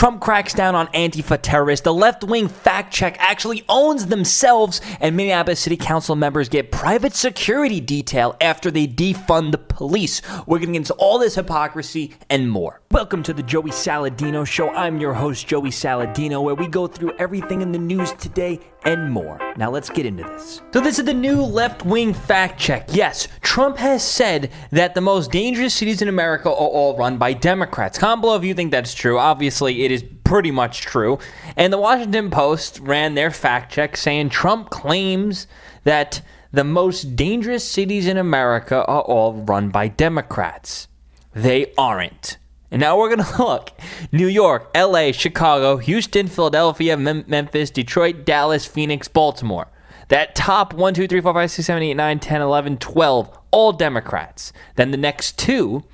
Trump cracks down on Antifa terrorists. The left wing fact check actually owns themselves, and Minneapolis City Council members get private security detail after they defund the police. We're getting into all this hypocrisy and more. Welcome to the Joey Saladino Show. I'm your host, Joey Saladino, where we go through everything in the news today and more. Now let's get into this. So, this is the new left wing fact check. Yes, Trump has said that the most dangerous cities in America are all run by Democrats. Comment below if you think that's true. Obviously, it is pretty much true. And the Washington Post ran their fact check saying Trump claims that the most dangerous cities in America are all run by Democrats. They aren't. And now we're going to look New York, LA, Chicago, Houston, Philadelphia, Mem- Memphis, Detroit, Dallas, Phoenix, Baltimore. That top 1, 2, 3, 4, 5, 6, 7, 8, 9, 10, 11, 12, all Democrats. Then the next two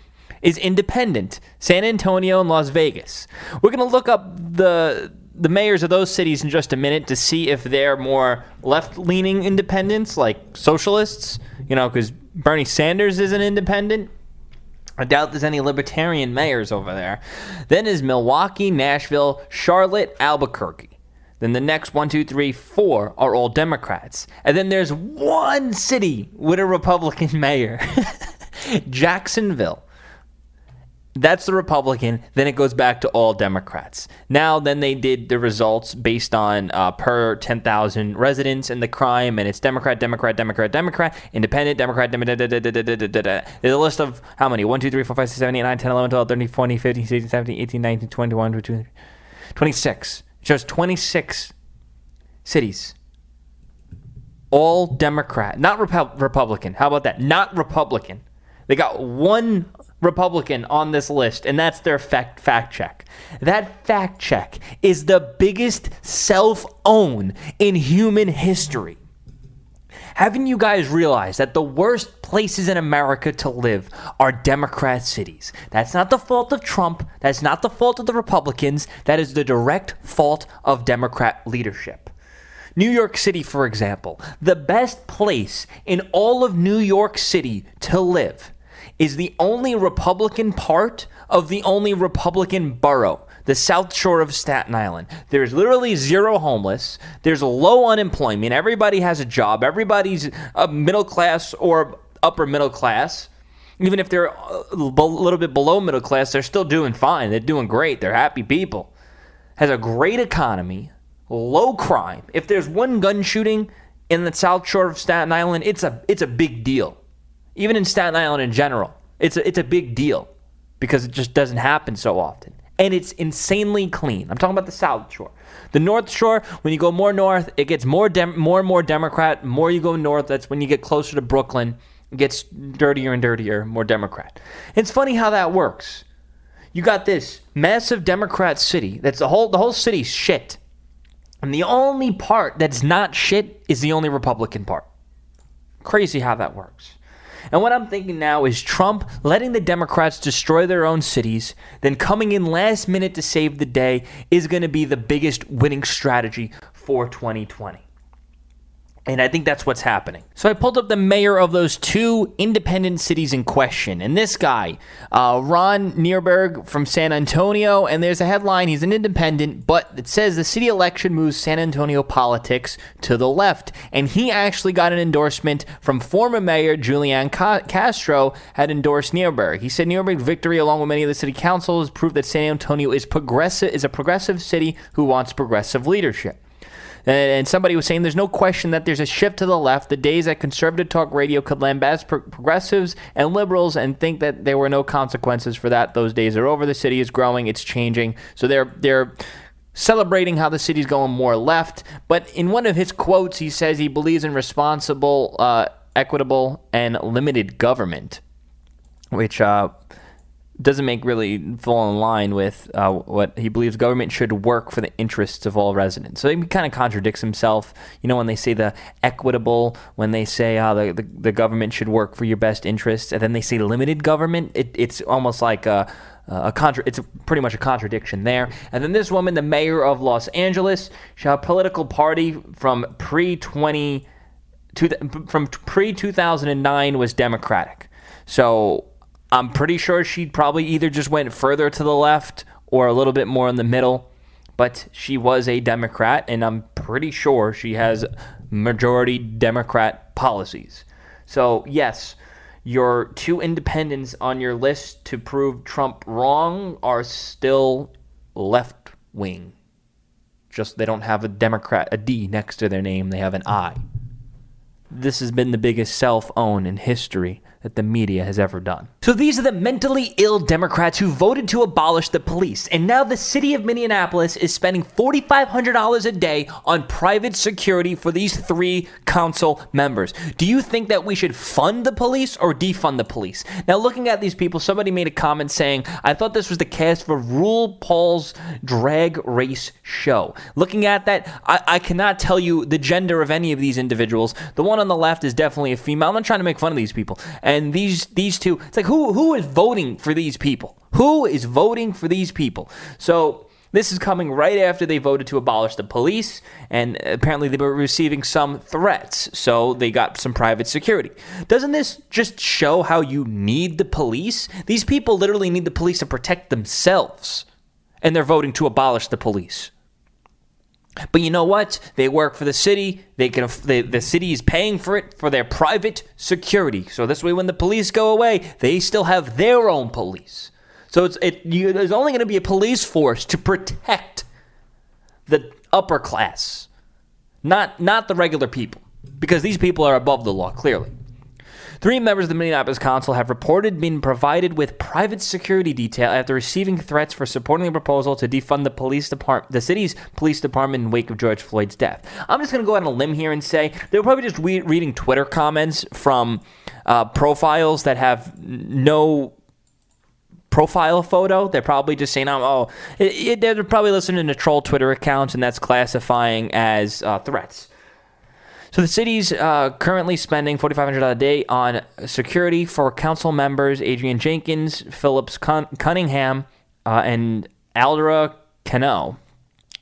is independent San Antonio and Las Vegas. We're going to look up the the mayors of those cities in just a minute to see if they're more left leaning independents, like socialists, you know, because Bernie Sanders is an independent. I doubt there's any libertarian mayors over there. Then is Milwaukee, Nashville, Charlotte, Albuquerque. Then the next one, two, three, four are all Democrats. And then there's one city with a Republican mayor Jacksonville. That's the Republican. Then it goes back to all Democrats. Now, then they did the results based on uh, per 10,000 residents and the crime, and it's Democrat, Democrat, Democrat, Democrat, Independent, Democrat, Democrat. There's a list of how many? 1, 2, 3, 4, 5, 6, 7, 8, 9, 10, 11, 12, 13, 14, 15, 16, 17, 18, 19, 20, 21, 22, 26. It shows 26 cities. All Democrat, not Repu- Republican. How about that? Not Republican. They got one Republican on this list, and that's their fact fact check. That fact check is the biggest self own in human history. Haven't you guys realized that the worst places in America to live are Democrat cities? That's not the fault of Trump. That's not the fault of the Republicans. That is the direct fault of Democrat leadership. New York City, for example, the best place in all of New York City to live is the only Republican part of the only Republican borough, the South Shore of Staten Island. There's literally zero homeless. There's low unemployment. Everybody has a job. Everybody's a middle class or upper middle class. Even if they're uh, a little bit below middle class, they're still doing fine. They're doing great. They're happy people. Has a great economy, low crime. If there's one gun shooting in the South Shore of Staten Island, it's a it's a big deal even in Staten Island in general. It's a, it's a big deal because it just doesn't happen so often. And it's insanely clean. I'm talking about the South Shore. The North Shore, when you go more north, it gets more dem- more and more Democrat. More you go north, that's when you get closer to Brooklyn, it gets dirtier and dirtier, more Democrat. It's funny how that works. You got this massive Democrat city. That's the whole the whole city's shit. And the only part that's not shit is the only Republican part. Crazy how that works. And what I'm thinking now is Trump letting the Democrats destroy their own cities, then coming in last minute to save the day is going to be the biggest winning strategy for 2020. And I think that's what's happening. So I pulled up the mayor of those two independent cities in question. And this guy, uh, Ron Nirenberg from San Antonio, and there's a headline, he's an independent, but it says the city election moves San Antonio politics to the left. And he actually got an endorsement from former mayor Julian Castro had endorsed Nirenberg. He said Nirenberg's victory along with many of the city councils proved that San Antonio is progressive is a progressive city who wants progressive leadership. And somebody was saying there's no question that there's a shift to the left. The days that conservative talk radio could lambast progressives and liberals and think that there were no consequences for that, those days are over. The city is growing, it's changing. So they're they're celebrating how the city's going more left. But in one of his quotes, he says he believes in responsible, uh, equitable, and limited government, which. Uh, doesn't make really fall in line with uh, what he believes government should work for the interests of all residents. So he kind of contradicts himself. You know, when they say the equitable, when they say uh, the, the, the government should work for your best interests, and then they say limited government, it, it's almost like a, a contra- it's pretty much a contradiction there. And then this woman, the mayor of Los Angeles, she had a political party from pre 20 from pre 2009 was Democratic. So I'm pretty sure she probably either just went further to the left or a little bit more in the middle, but she was a Democrat, and I'm pretty sure she has majority Democrat policies. So, yes, your two independents on your list to prove Trump wrong are still left wing. Just they don't have a Democrat, a D next to their name, they have an I. This has been the biggest self own in history that the media has ever done. So these are the mentally ill Democrats who voted to abolish the police. And now the city of Minneapolis is spending $4,500 a day on private security for these three council members. Do you think that we should fund the police or defund the police? Now, looking at these people, somebody made a comment saying, I thought this was the cast for RuPaul's drag race show. Looking at that, I, I cannot tell you the gender of any of these individuals. The one on the left is definitely a female. I'm not trying to make fun of these people. And these these two it's like who who is voting for these people who is voting for these people so this is coming right after they voted to abolish the police, and apparently they were receiving some threats, so they got some private security. Doesn't this just show how you need the police? These people literally need the police to protect themselves, and they're voting to abolish the police. But you know what? They work for the city. They can. They, the city is paying for it for their private security. So this way, when the police go away, they still have their own police. So it's it. You, there's only going to be a police force to protect the upper class, not not the regular people, because these people are above the law clearly. Three members of the Minneapolis Council have reported being provided with private security detail after receiving threats for supporting a proposal to defund the police department, the city's police department in wake of George Floyd's death. I'm just going to go out on a limb here and say they were probably just re- reading Twitter comments from uh, profiles that have no profile photo. They're probably just saying, "Oh, it, it, they're probably listening to troll Twitter accounts, and that's classifying as uh, threats." So the city's uh, currently spending $4,500 a day on security for council members Adrian Jenkins, Phillips Cun- Cunningham, uh, and Aldra Cano.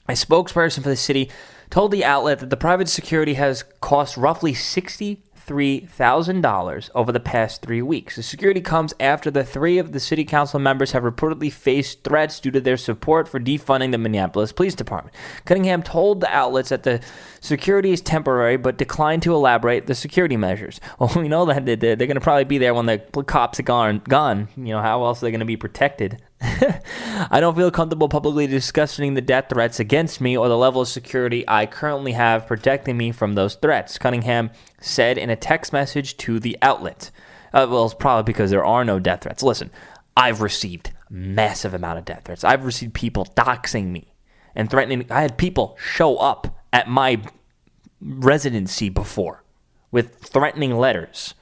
A spokesperson for the city told the outlet that the private security has cost roughly 60 $3,000 over the past three weeks. The security comes after the three of the city council members have reportedly faced threats due to their support for defunding the Minneapolis Police Department. Cunningham told the outlets that the security is temporary but declined to elaborate the security measures. Well, we know that they're, going to probably be there when the cops are gone. gone. You know, how else are they going to be protected? I don't feel comfortable publicly discussing the death threats against me or the level of security I currently have protecting me from those threats, Cunningham said in a text message to the outlet. Uh, well, it's probably because there are no death threats. Listen, I've received massive amount of death threats. I've received people doxing me and threatening. I had people show up at my residency before with threatening letters.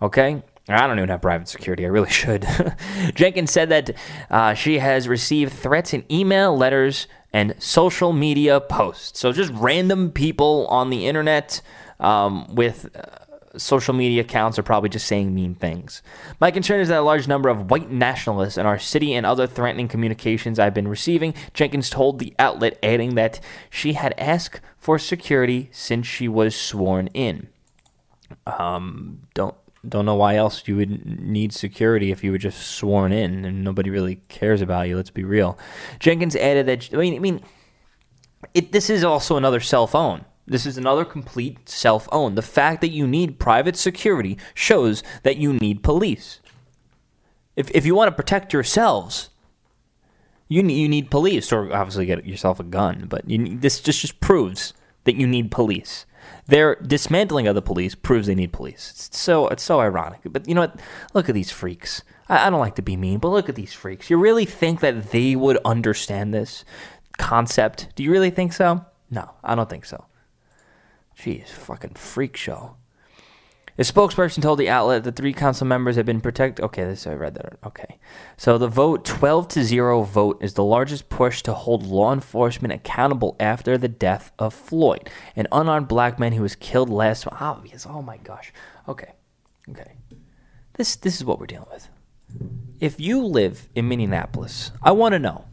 Okay? I don't even have private security. I really should. Jenkins said that uh, she has received threats in email, letters, and social media posts. So just random people on the internet um, with uh, social media accounts are probably just saying mean things. My concern is that a large number of white nationalists in our city and other threatening communications I've been receiving. Jenkins told the outlet, adding that she had asked for security since she was sworn in. Um, don't don't know why else you would need security if you were just sworn in and nobody really cares about you. Let's be real. Jenkins added that I mean, I mean, it, this is also another cell phone. This is another complete self own. The fact that you need private security shows that you need police. If, if you want to protect yourselves, you need, you need police, or obviously get yourself a gun. But need, this just, just proves that you need police. Their dismantling of the police proves they need police. It's so it's so ironic. But you know what? Look at these freaks. I, I don't like to be mean, but look at these freaks. You really think that they would understand this concept? Do you really think so? No, I don't think so. Jeez, fucking freak show. A spokesperson told the outlet that three council members have been protected. Okay, this I read that. Okay, so the vote, twelve to zero vote, is the largest push to hold law enforcement accountable after the death of Floyd, an unarmed black man who was killed last. Oh yes. Oh my gosh. Okay, okay. This this is what we're dealing with. If you live in Minneapolis, I want to know.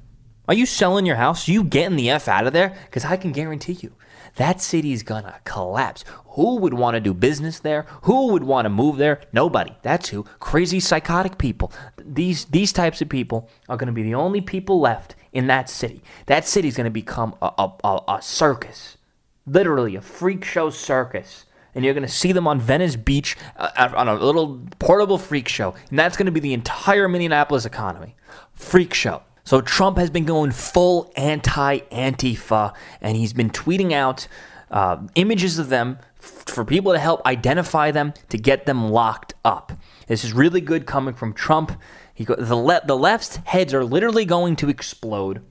Are you selling your house? You getting the F out of there? Because I can guarantee you, that city's gonna collapse. Who would want to do business there? Who would want to move there? Nobody. That's who. Crazy psychotic people. These these types of people are gonna be the only people left in that city. That city's gonna become a, a, a, circus, literally a freak show circus. And you're gonna see them on Venice Beach uh, on a little portable freak show, and that's gonna be the entire Minneapolis economy. Freak show. So Trump has been going full anti Antifa, and he's been tweeting out uh, images of them f- for people to help identify them to get them locked up. This is really good coming from Trump. He go- the, le- the left's heads are literally going to explode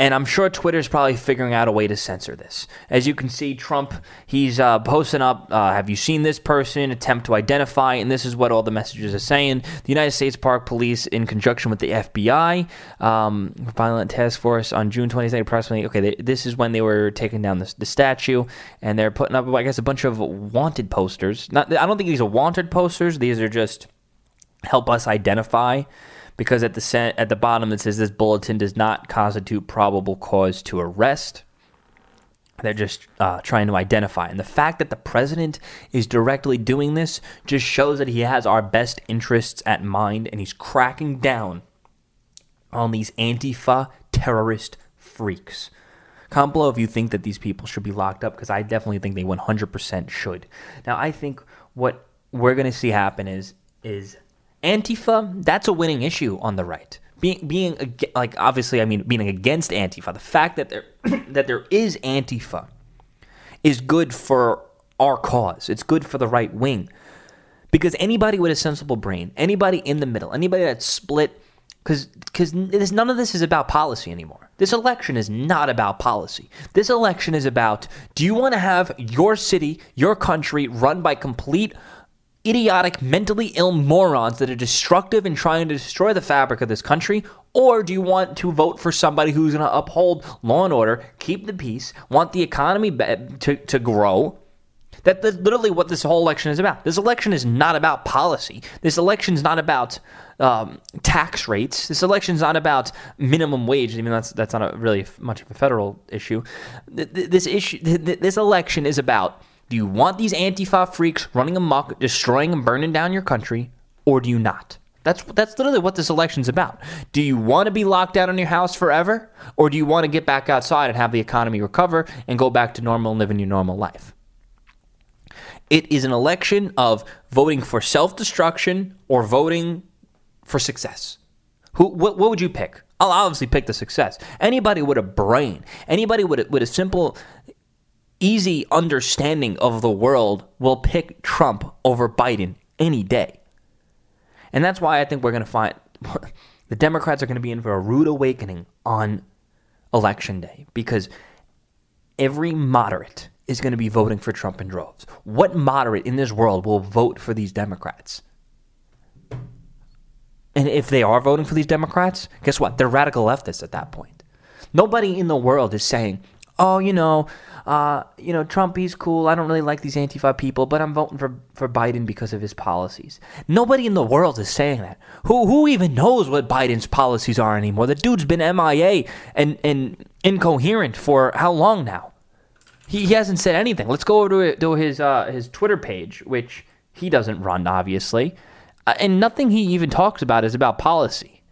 and I'm sure Twitter's probably figuring out a way to censor this. As you can see, Trump, he's uh, posting up, uh, have you seen this person? Attempt to identify, and this is what all the messages are saying. The United States Park Police, in conjunction with the FBI, um, Violent Task Force, on June 22nd, approximately, okay, they, this is when they were taking down the, the, statue, and they're putting up, I guess, a bunch of wanted posters. Not, I don't think these are wanted posters, these are just help us identify because at the at the bottom it says this bulletin does not constitute probable cause to arrest. They're just uh, trying to identify. And the fact that the president is directly doing this just shows that he has our best interests at mind and he's cracking down on these Antifa terrorist freaks. Comment below if you think that these people should be locked up because I definitely think they 100% should. Now, I think what we're going to see happen is is Antifa, that's a winning issue on the right. Being, being like obviously, I mean, being against Antifa, the fact that there that there is Antifa is good for our cause. It's good for the right wing because anybody with a sensible brain, anybody in the middle, anybody that's split, because because none of this is about policy anymore. This election is not about policy. This election is about do you want to have your city, your country run by complete idiotic, mentally ill morons that are destructive and trying to destroy the fabric of this country? Or do you want to vote for somebody who's going to uphold law and order, keep the peace, want the economy to, to grow? That, that's literally what this whole election is about. This election is not about policy. This election is not about um, tax rates. This election is not about minimum wage. I mean, that's that's not really much of a federal issue. This issue, this election is about do you want these Antifa freaks running amok, destroying and burning down your country, or do you not? That's that's literally what this election's about. Do you want to be locked down in your house forever, or do you want to get back outside and have the economy recover and go back to normal and living your normal life? It is an election of voting for self-destruction or voting for success. Who what, what would you pick? I'll obviously pick the success. Anybody with a brain, anybody with a, with a simple easy understanding of the world will pick Trump over Biden any day. And that's why I think we're going to find the Democrats are going to be in for a rude awakening on election day because every moderate is going to be voting for Trump in droves. What moderate in this world will vote for these Democrats? And if they are voting for these Democrats, guess what? They're radical leftists at that point. Nobody in the world is saying, oh, you know, uh, you know, Trump, he's cool. I don't really like these Antifa people, but I'm voting for, for Biden because of his policies. Nobody in the world is saying that. Who who even knows what Biden's policies are anymore? The dude's been MIA and, and incoherent for how long now? He, he hasn't said anything. Let's go over to, to his, uh, his Twitter page, which he doesn't run, obviously. Uh, and nothing he even talks about is about policy.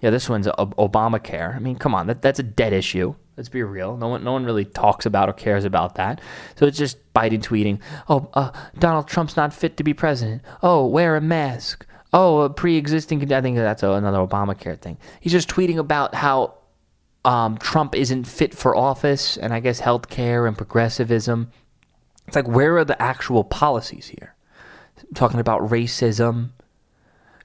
Yeah, this one's Obamacare. I mean, come on, that, that's a dead issue. Let's be real. No one, no one really talks about or cares about that. So it's just Biden tweeting, "Oh, uh, Donald Trump's not fit to be president. Oh, wear a mask. Oh, a pre-existing. I think that's another Obamacare thing. He's just tweeting about how um, Trump isn't fit for office, and I guess healthcare and progressivism. It's like, where are the actual policies here? talking about racism,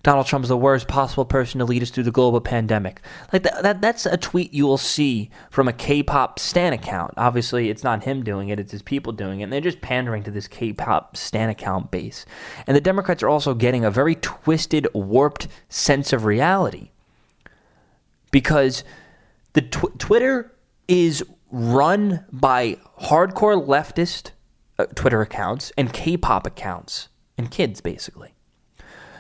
Donald Trump is the worst possible person to lead us through the global pandemic. Like that, that that's a tweet you will see from a K-pop stan account. Obviously, it's not him doing it; it's his people doing it. And they're just pandering to this K-pop stan account base. And the Democrats are also getting a very twisted, warped sense of reality because the tw- Twitter is run by hardcore leftist uh, Twitter accounts and K-pop accounts and kids, basically.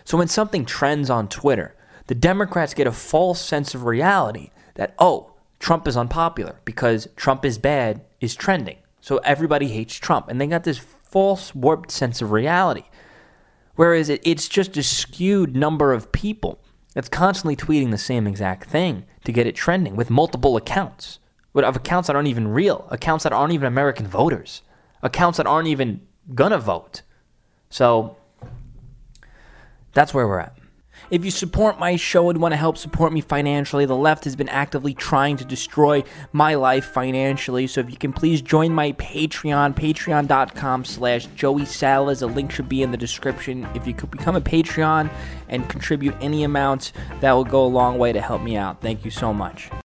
So when something trends on Twitter, the Democrats get a false sense of reality that, oh, Trump is unpopular because Trump is bad is trending. So everybody hates Trump. And they got this false, warped sense of reality. Whereas it, it's just a skewed number of people that's constantly tweeting the same exact thing to get it trending with multiple accounts. Of accounts that aren't even real, accounts that aren't even American voters, accounts that aren't even gonna vote. So that's where we're at. If you support my show and want to help support me financially, the left has been actively trying to destroy my life financially. So if you can please join my Patreon, patreon.com slash Joey Salads. A link should be in the description. If you could become a Patreon and contribute any amount, that will go a long way to help me out. Thank you so much.